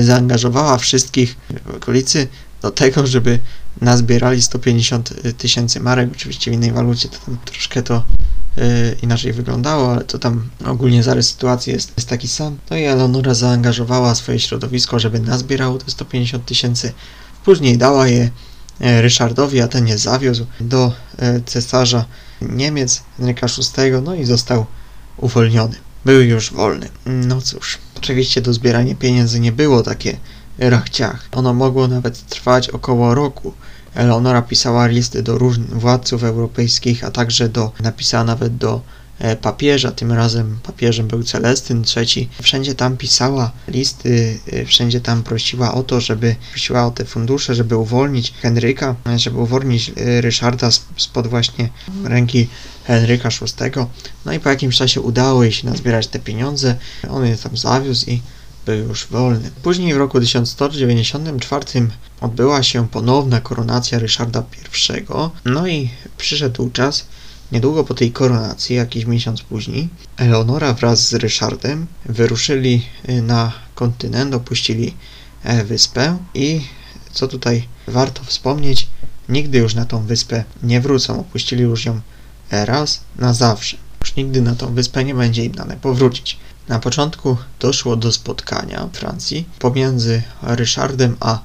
zaangażowała wszystkich w okolicy do tego, żeby nazbierali 150 tysięcy marek, oczywiście w innej walucie, to tam troszkę to inaczej wyglądało, ale to tam ogólnie zarys sytuacji jest, jest taki sam. No i Eleonora zaangażowała swoje środowisko, żeby nazbierało te 150 tysięcy. Później dała je Ryszardowi, a ten je zawiózł do cesarza Niemiec Henryka VI, no i został uwolniony. Był już wolny. No cóż, oczywiście do zbierania pieniędzy nie było takie rachciach. Ono mogło nawet trwać około roku. Eleonora pisała listy do różnych władców europejskich, a także do, napisała nawet do papieża, tym razem papieżem był Celestyn III. Wszędzie tam pisała listy, e, wszędzie tam prosiła o to, żeby prosiła o te fundusze, żeby uwolnić Henryka, żeby uwolnić e, Ryszarda spod właśnie ręki Henryka VI. No i po jakimś czasie udało jej się nazbierać te pieniądze. On je tam zawiózł i był już wolny. Później w roku 1194 odbyła się ponowna koronacja Ryszarda I. No i przyszedł czas, niedługo po tej koronacji, jakiś miesiąc później, Eleonora wraz z Ryszardem wyruszyli na kontynent, opuścili e, wyspę i co tutaj warto wspomnieć, nigdy już na tą wyspę nie wrócą, opuścili już ją raz na zawsze. Już nigdy na tą wyspę nie będzie im dane powrócić. Na początku doszło do spotkania w Francji pomiędzy Ryszardem a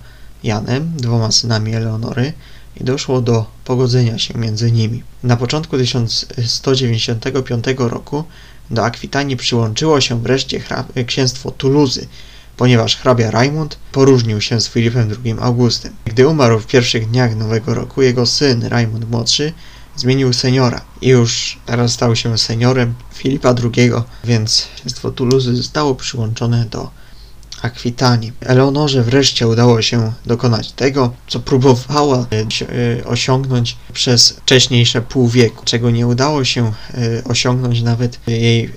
Janem, dwoma synami Eleonory, i doszło do pogodzenia się między nimi. Na początku 1195 roku do Akwitanii przyłączyło się wreszcie księstwo Tuluzy, ponieważ hrabia Raimund poróżnił się z Filipem II Augustem. Gdy umarł w pierwszych dniach nowego roku, jego syn Raimund młodszy zmienił seniora i już teraz stał się seniorem Filipa II, więc księstwo Tuluzy zostało przyłączone do Akwitanii. Eleonorze wreszcie udało się dokonać tego, co próbowała e, osiągnąć przez wcześniejsze pół wieku, czego nie udało się e, osiągnąć nawet jej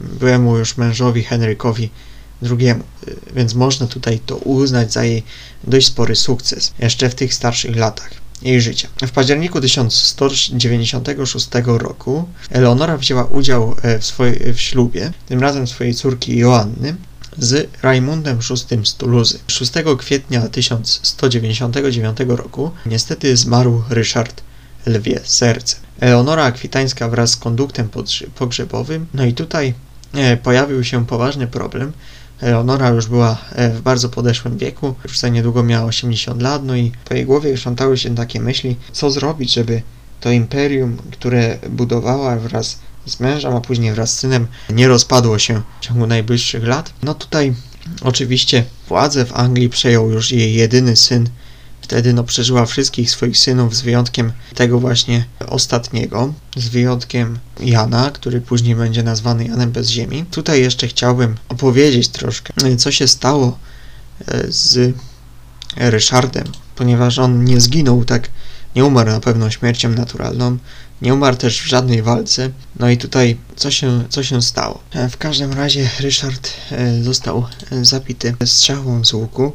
byłemu już mężowi Henrykowi II, e, więc można tutaj to uznać za jej dość spory sukces jeszcze w tych starszych latach jej życia. W październiku 1196 roku Eleonora wzięła udział e, w, swojej, w ślubie, tym razem swojej córki Joanny, z Raimundem VI z Tuluzy. 6 kwietnia 1199 roku niestety zmarł Ryszard Lwie Serce. Eleonora Akwitańska wraz z konduktem pogrzebowym, no i tutaj e, pojawił się poważny problem, Leonora już była e, w bardzo podeszłym wieku, już za niedługo miała 80 lat, no i po jej głowie krzątały się takie myśli, co zrobić, żeby to imperium, które budowała wraz z mężem, a później wraz z synem, nie rozpadło się w ciągu najbliższych lat. No tutaj oczywiście władzę w Anglii przejął już jej jedyny syn, Wtedy no, przeżyła wszystkich swoich synów, z wyjątkiem tego właśnie ostatniego, z wyjątkiem Jana, który później będzie nazwany Janem bez ziemi. Tutaj jeszcze chciałbym opowiedzieć troszkę, co się stało e, z Ryszardem, ponieważ on nie zginął tak, nie umarł na pewno śmiercią naturalną, nie umarł też w żadnej walce. No i tutaj co się, co się stało? E, w każdym razie Ryszard e, został zabity strzałą z łuku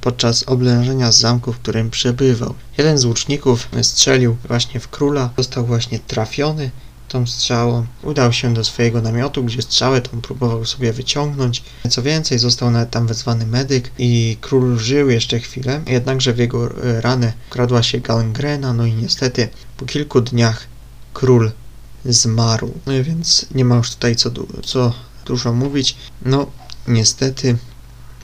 podczas oblężenia zamku, w którym przebywał. Jeden z łuczników strzelił właśnie w króla, został właśnie trafiony tą strzałą. Udał się do swojego namiotu, gdzie strzałę tą próbował sobie wyciągnąć. Co więcej, został nawet tam wezwany medyk i król żył jeszcze chwilę, jednakże w jego e, ranę kradła się gangrena, no i niestety po kilku dniach król zmarł. No więc nie ma już tutaj co, co dużo mówić. No, niestety,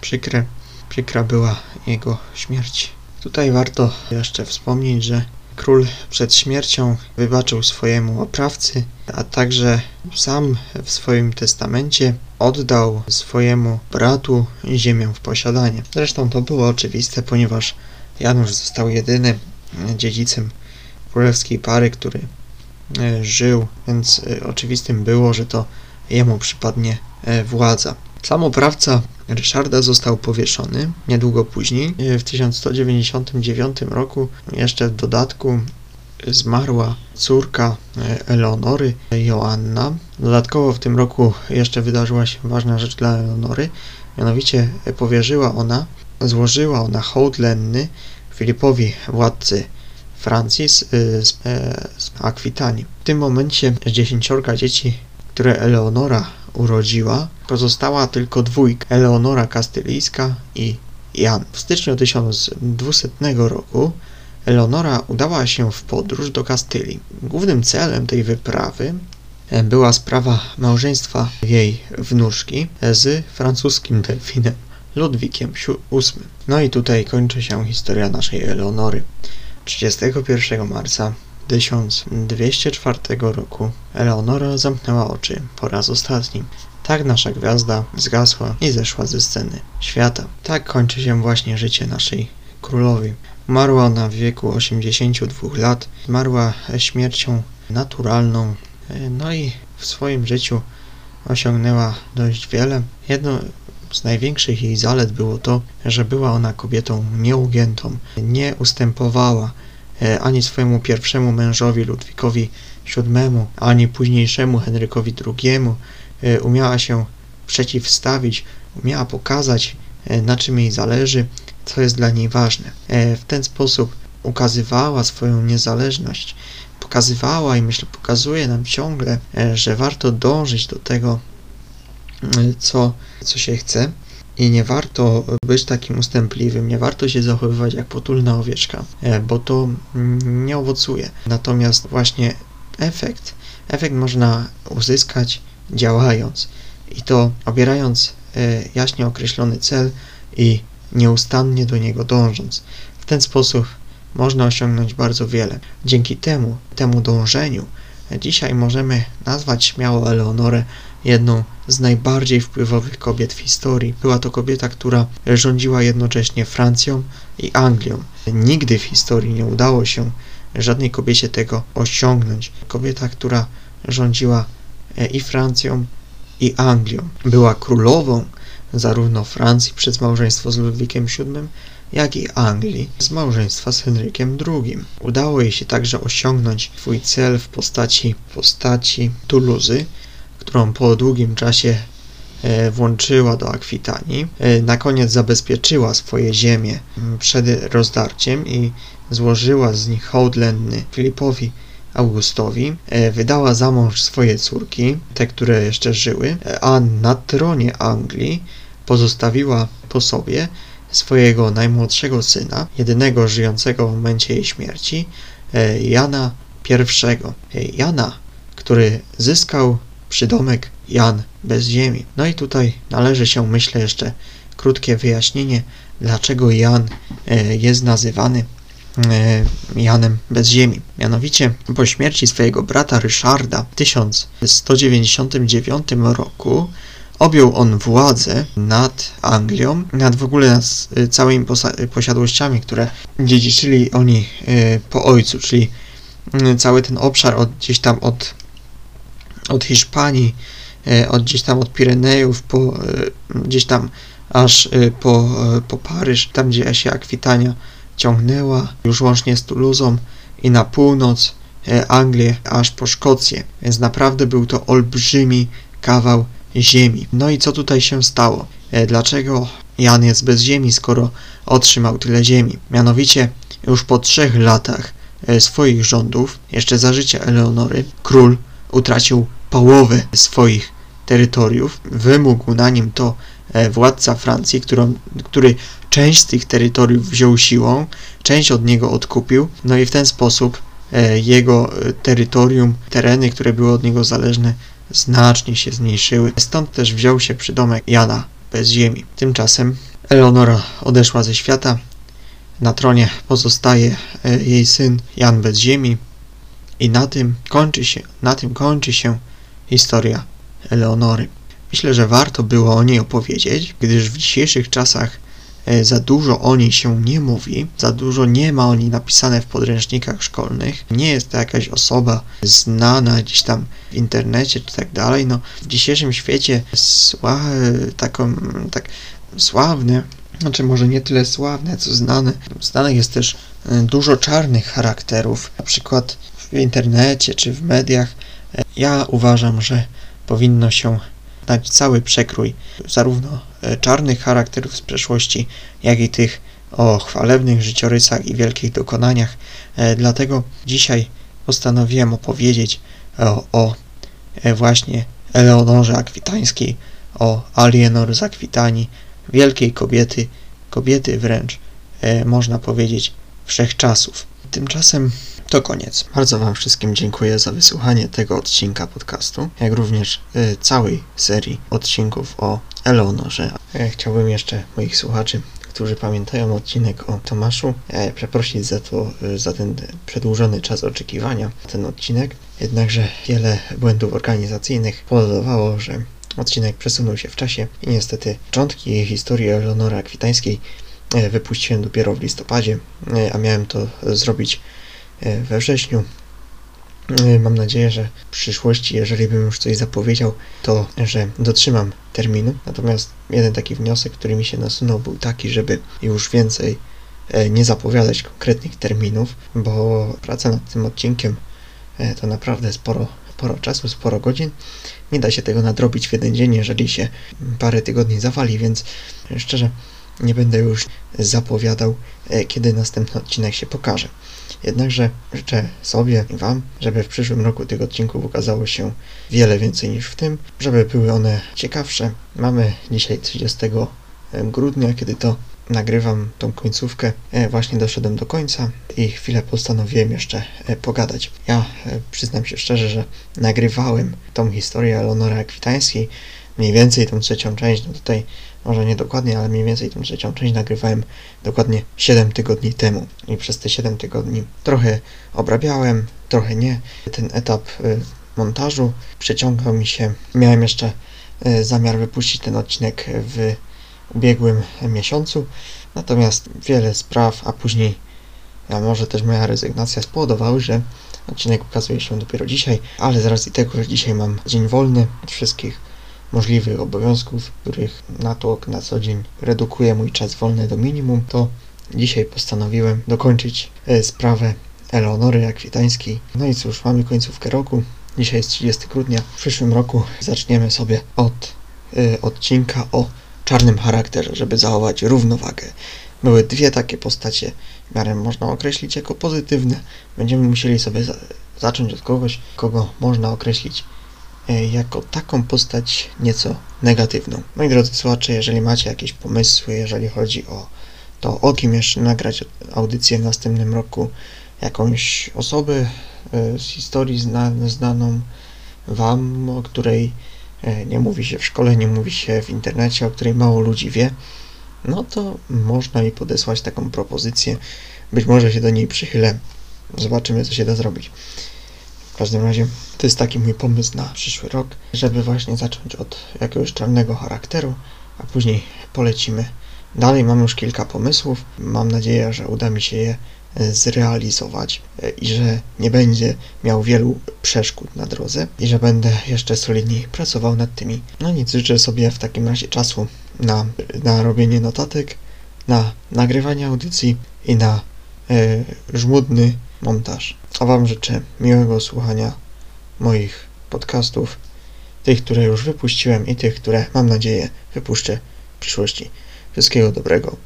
przykre przykra była jego śmierć. Tutaj warto jeszcze wspomnieć, że król przed śmiercią wybaczył swojemu oprawcy, a także sam w swoim testamencie oddał swojemu bratu ziemię w posiadanie. Zresztą to było oczywiste, ponieważ Janusz został jedynym dziedzicem królewskiej pary, który żył, więc e, oczywistym było, że to jemu przypadnie e, władza. Sam oprawca Ryszarda został powieszony niedługo później. W 1199 roku jeszcze w dodatku zmarła córka Eleonory, Joanna. Dodatkowo w tym roku jeszcze wydarzyła się ważna rzecz dla Eleonory, mianowicie powierzyła ona, złożyła ona hołd lenny Filipowi, władcy Francji z, z, z Akwitanii. W tym momencie z dziesięciorga dzieci, które Eleonora urodziła, pozostała tylko dwójka, Eleonora Kastylijska i Jan. W styczniu 1200 roku Eleonora udała się w podróż do Kastylii. Głównym celem tej wyprawy była sprawa małżeństwa jej wnuczki z francuskim delfinem Ludwikiem VIII. No i tutaj kończy się historia naszej Eleonory. 31 marca 1204 roku Eleonora zamknęła oczy po raz ostatni. Tak nasza gwiazda zgasła i zeszła ze sceny świata. Tak kończy się właśnie życie naszej królowej. Umarła ona w wieku 82 lat. Zmarła śmiercią naturalną. No i w swoim życiu osiągnęła dość wiele. Jedno z największych jej zalet było to, że była ona kobietą nieugiętą. Nie ustępowała e, ani swojemu pierwszemu mężowi Ludwikowi VII, ani późniejszemu Henrykowi II. E, umiała się przeciwstawić, umiała pokazać, e, na czym jej zależy, co jest dla niej ważne. W ten sposób ukazywała swoją niezależność, pokazywała i myślę, pokazuje nam ciągle, że warto dążyć do tego, co, co się chce. I nie warto być takim ustępliwym, nie warto się zachowywać jak potulna owieczka, e, bo to nie owocuje. Natomiast właśnie efekt, efekt można uzyskać działając i to obierając e, jaśnie określony cel i nieustannie do niego dążąc. W ten sposób można osiągnąć bardzo wiele. Dzięki temu, temu dążeniu, dzisiaj możemy nazwać śmiało Eleonorę jedną z najbardziej wpływowych kobiet w historii. Była to kobieta, która rządziła jednocześnie Francją i Anglią. Nigdy w historii nie udało się żadnej kobiecie tego osiągnąć. Kobieta, która rządziła e, i Francją, i Anglią. Była królową zarówno Francji przez małżeństwo z Ludwikiem VII, jak i Anglii z małżeństwa z Henrykiem II. Udało jej się także osiągnąć swój cel w postaci, postaci Tuluzy, którą po długim czasie e, włączyła do Akwitanii. E, na koniec zabezpieczyła swoje ziemie przed rozdarciem i złożyła z nich hołd lenny Filipowi Augustowi. E, wydała za mąż swoje córki, te, które jeszcze żyły, a na tronie Anglii pozostawiła po sobie swojego najmłodszego syna, jedynego żyjącego w momencie jej śmierci, Jana I. Jana, który zyskał przydomek Jan bez ziemi. No i tutaj należy się, myślę, jeszcze krótkie wyjaśnienie, dlaczego Jan e, jest nazywany e, Janem bez ziemi. Mianowicie po śmierci swojego brata Ryszarda w 1199 roku objął on władzę nad Anglią, nad w ogóle nad e, całymi posiadłościami, które dziedziczyli oni po ojcu, czyli cały ten obszar od, gdzieś tam od od Hiszpanii, e, od gdzieś tam od Pirenejów, po, e, gdzieś tam aż e, po, po Paryż, tam gdzie się Akwitania ciągnęła, już łącznie z Toulousą i na północ Anglię, aż po Szkocję. Więc naprawdę był to olbrzymi kawał ziemi. No i co tutaj się stało? Dlaczego Jan jest bez ziemi, skoro otrzymał tyle ziemi? Mianowicie już po trzech latach swoich rządów, jeszcze za życia Eleonory, król utracił połowę swoich terytoriów. Wymógł na nim to e, władca Francji, którą, który część z tych terytoriów wziął siłą, część od niego odkupił, no i w ten sposób e, jego e, terytorium, tereny, które były od niego zależne, znacznie się zmniejszyły. Stąd też wziął się przydomek Jana bez ziemi. Tymczasem Eleonora odeszła ze świata. Na tronie pozostaje jej syn Jan bez ziemi, i na tym kończy się, na tym kończy się historia Eleonory. Myślę, że warto było o niej opowiedzieć, gdyż w dzisiejszych czasach e, za dużo o niej się nie mówi, za dużo nie ma o niej napisane w podręcznikach szkolnych. Nie jest to jakaś osoba znana gdzieś tam w internecie czy tak dalej. No, w dzisiejszym świecie sła, taką, tak sławne, znaczy może nie tyle sławne, co znane. Znanych jest też e, dużo czarnych charakterów, na przykład w internecie czy w mediach, e, ja uważam, że powinno się dać cały przekrój zarówno e, czarnych charakterów z przeszłości, jak i tych o chwalebnych życiorysach i wielkich dokonaniach. E, dlatego dzisiaj postanowiłem opowiedzieć o, o właśnie Eleonorze Akwitańskiej, o Alienor z Akwitanii, wielkiej kobiety, kobiety wręcz, można powiedzieć, wszechczasów. Tymczasem to koniec. Bardzo Wam wszystkim dziękuję za wysłuchanie tego odcinka podcastu, jak również y, całej serii odcinków o Eleonorze. Ja chciałbym jeszcze moich słuchaczy którzy pamiętają odcinek o Tomaszu, e, przeprosić za to, e, za ten przedłużony czas oczekiwania na ten odcinek. Jednakże wiele błędów organizacyjnych powodowało, że odcinek przesunął się w czasie i niestety początki historii Eleonora Kwitańskiej e, wypuściłem dopiero w listopadzie, a miałem to zrobić we wrześniu. Mam nadzieję, że w przyszłości, jeżeli bym już coś zapowiedział, to że dotrzymam terminu. Natomiast jeden taki wniosek, który mi się nasunął, był taki, żeby już więcej e, nie zapowiadać konkretnych terminów, bo praca nad tym odcinkiem e, to naprawdę sporo, sporo czasu, sporo godzin. Nie da się tego nadrobić w jeden dzień, jeżeli się parę tygodni zawali, więc szczerze nie będę już zapowiadał, e, kiedy następny odcinek się pokaże. Jednakże życzę sobie i Wam, żeby w przyszłym roku tych odcinków ukazało się wiele więcej niż w tym, żeby były one ciekawsze. Mamy dzisiaj 30 grudnia, kiedy to nagrywam tą końcówkę. E, właśnie doszedłem do końca i chwilę postanowiłem jeszcze e, pogadać. Ja e, przyznam się szczerze, że nagrywałem tą historię Eleonora Akwitańskiej, mniej więcej tą trzecią część, no tutaj może nie dokładnie, ale mniej więcej tą trzecią część nagrywałem dokładnie 7 tygodni temu. I przez te 7 tygodni trochę obrabiałem, trochę nie. Ten etap y, montażu przeciągał mi się. Miałem jeszcze y, zamiar wypuścić ten odcinek w ubiegłym miesiącu, natomiast wiele spraw, a później a może też moja rezygnacja spowodowały, że odcinek ukazuje się dopiero dzisiaj, ale z racji tego, że dzisiaj mam dzień wolny od wszystkich możliwych obowiązków, których natłok na co dzień redukuje mój czas wolny do minimum, to dzisiaj postanowiłem dokończyć e, sprawę Eleonory Akwitańskiej. No i cóż, mamy końcówkę roku. Dzisiaj jest 30 grudnia. W przyszłym roku zaczniemy sobie od y, odcinka o czarnym charakterze, żeby zachować równowagę. Były dwie takie postacie, w miarę można określić jako pozytywne. Będziemy musieli sobie za zacząć od kogoś, kogo można określić jako taką postać nieco negatywną. Moi drodzy słuchacze, jeżeli macie jakieś pomysły, jeżeli chodzi o to, o kim jeszcze nagrać audycję w następnym roku, jakąś osobę e, z historii zna, znaną Wam, o której e, nie mówi się w szkole, nie mówi się w internecie, o której mało ludzi wie, no to można mi podesłać taką propozycję. Być może się do niej przychylę. Zobaczymy, co się da zrobić. W każdym razie to jest taki mój pomysł na przyszły rok, żeby właśnie zacząć od jakiegoś czarnego charakteru, a później polecimy dalej. Mam już kilka pomysłów. Mam nadzieję, że uda mi się je zrealizować e, i że nie będzie miał wielu przeszkód na drodze i że będę jeszcze solidniej pracował nad tymi. No nic, życzę sobie w takim razie czasu na, na robienie notatek, na nagrywanie audycji i na e, żmudny montaż. A Wam życzę miłego słuchania moich podcastów, tych, które już wypuściłem i tych, które mam nadzieję wypuszczę w przyszłości. Wszystkiego dobrego.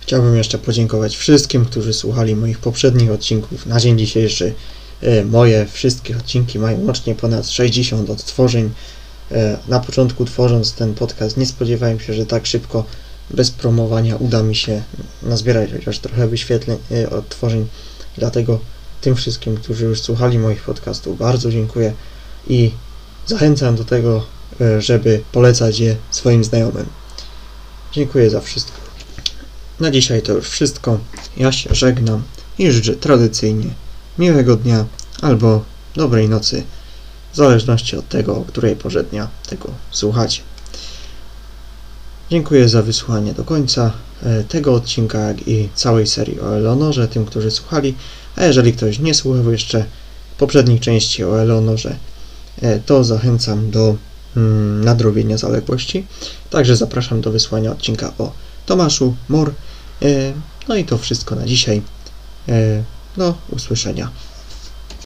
Chciałbym jeszcze podziękować wszystkim, którzy słuchali moich poprzednich odcinków. Na dzień dzisiejszy e, moje wszystkie odcinki mają łącznie ponad 60 odtworzeń. E, na początku tworząc ten podcast nie spodziewałem się, że tak szybko bez promowania uda mi się nazbierać chociaż trochę wyświetleń, e, odtworzeń. Dlatego tym wszystkim, którzy już słuchali moich podcastów, bardzo dziękuję i zachęcam do tego, e, żeby polecać je swoim znajomym. Dziękuję za wszystko. Na dzisiaj to już wszystko. Ja się żegnam i życzę tradycyjnie miłego dnia albo dobrej nocy, w zależności od tego, o której porze dnia tego słuchacie. Dziękuję za wysłuchanie do końca tego odcinka, jak i całej serii o Eleonorze, tym, którzy słuchali. A jeżeli ktoś nie słuchał jeszcze poprzednich części o Eleonorze, e, to zachęcam do mm, nadrobienia zaległości. Także zapraszam do wysłania odcinka o Tomaszu Mor. E, no i to wszystko na dzisiaj. Do usłyszenia.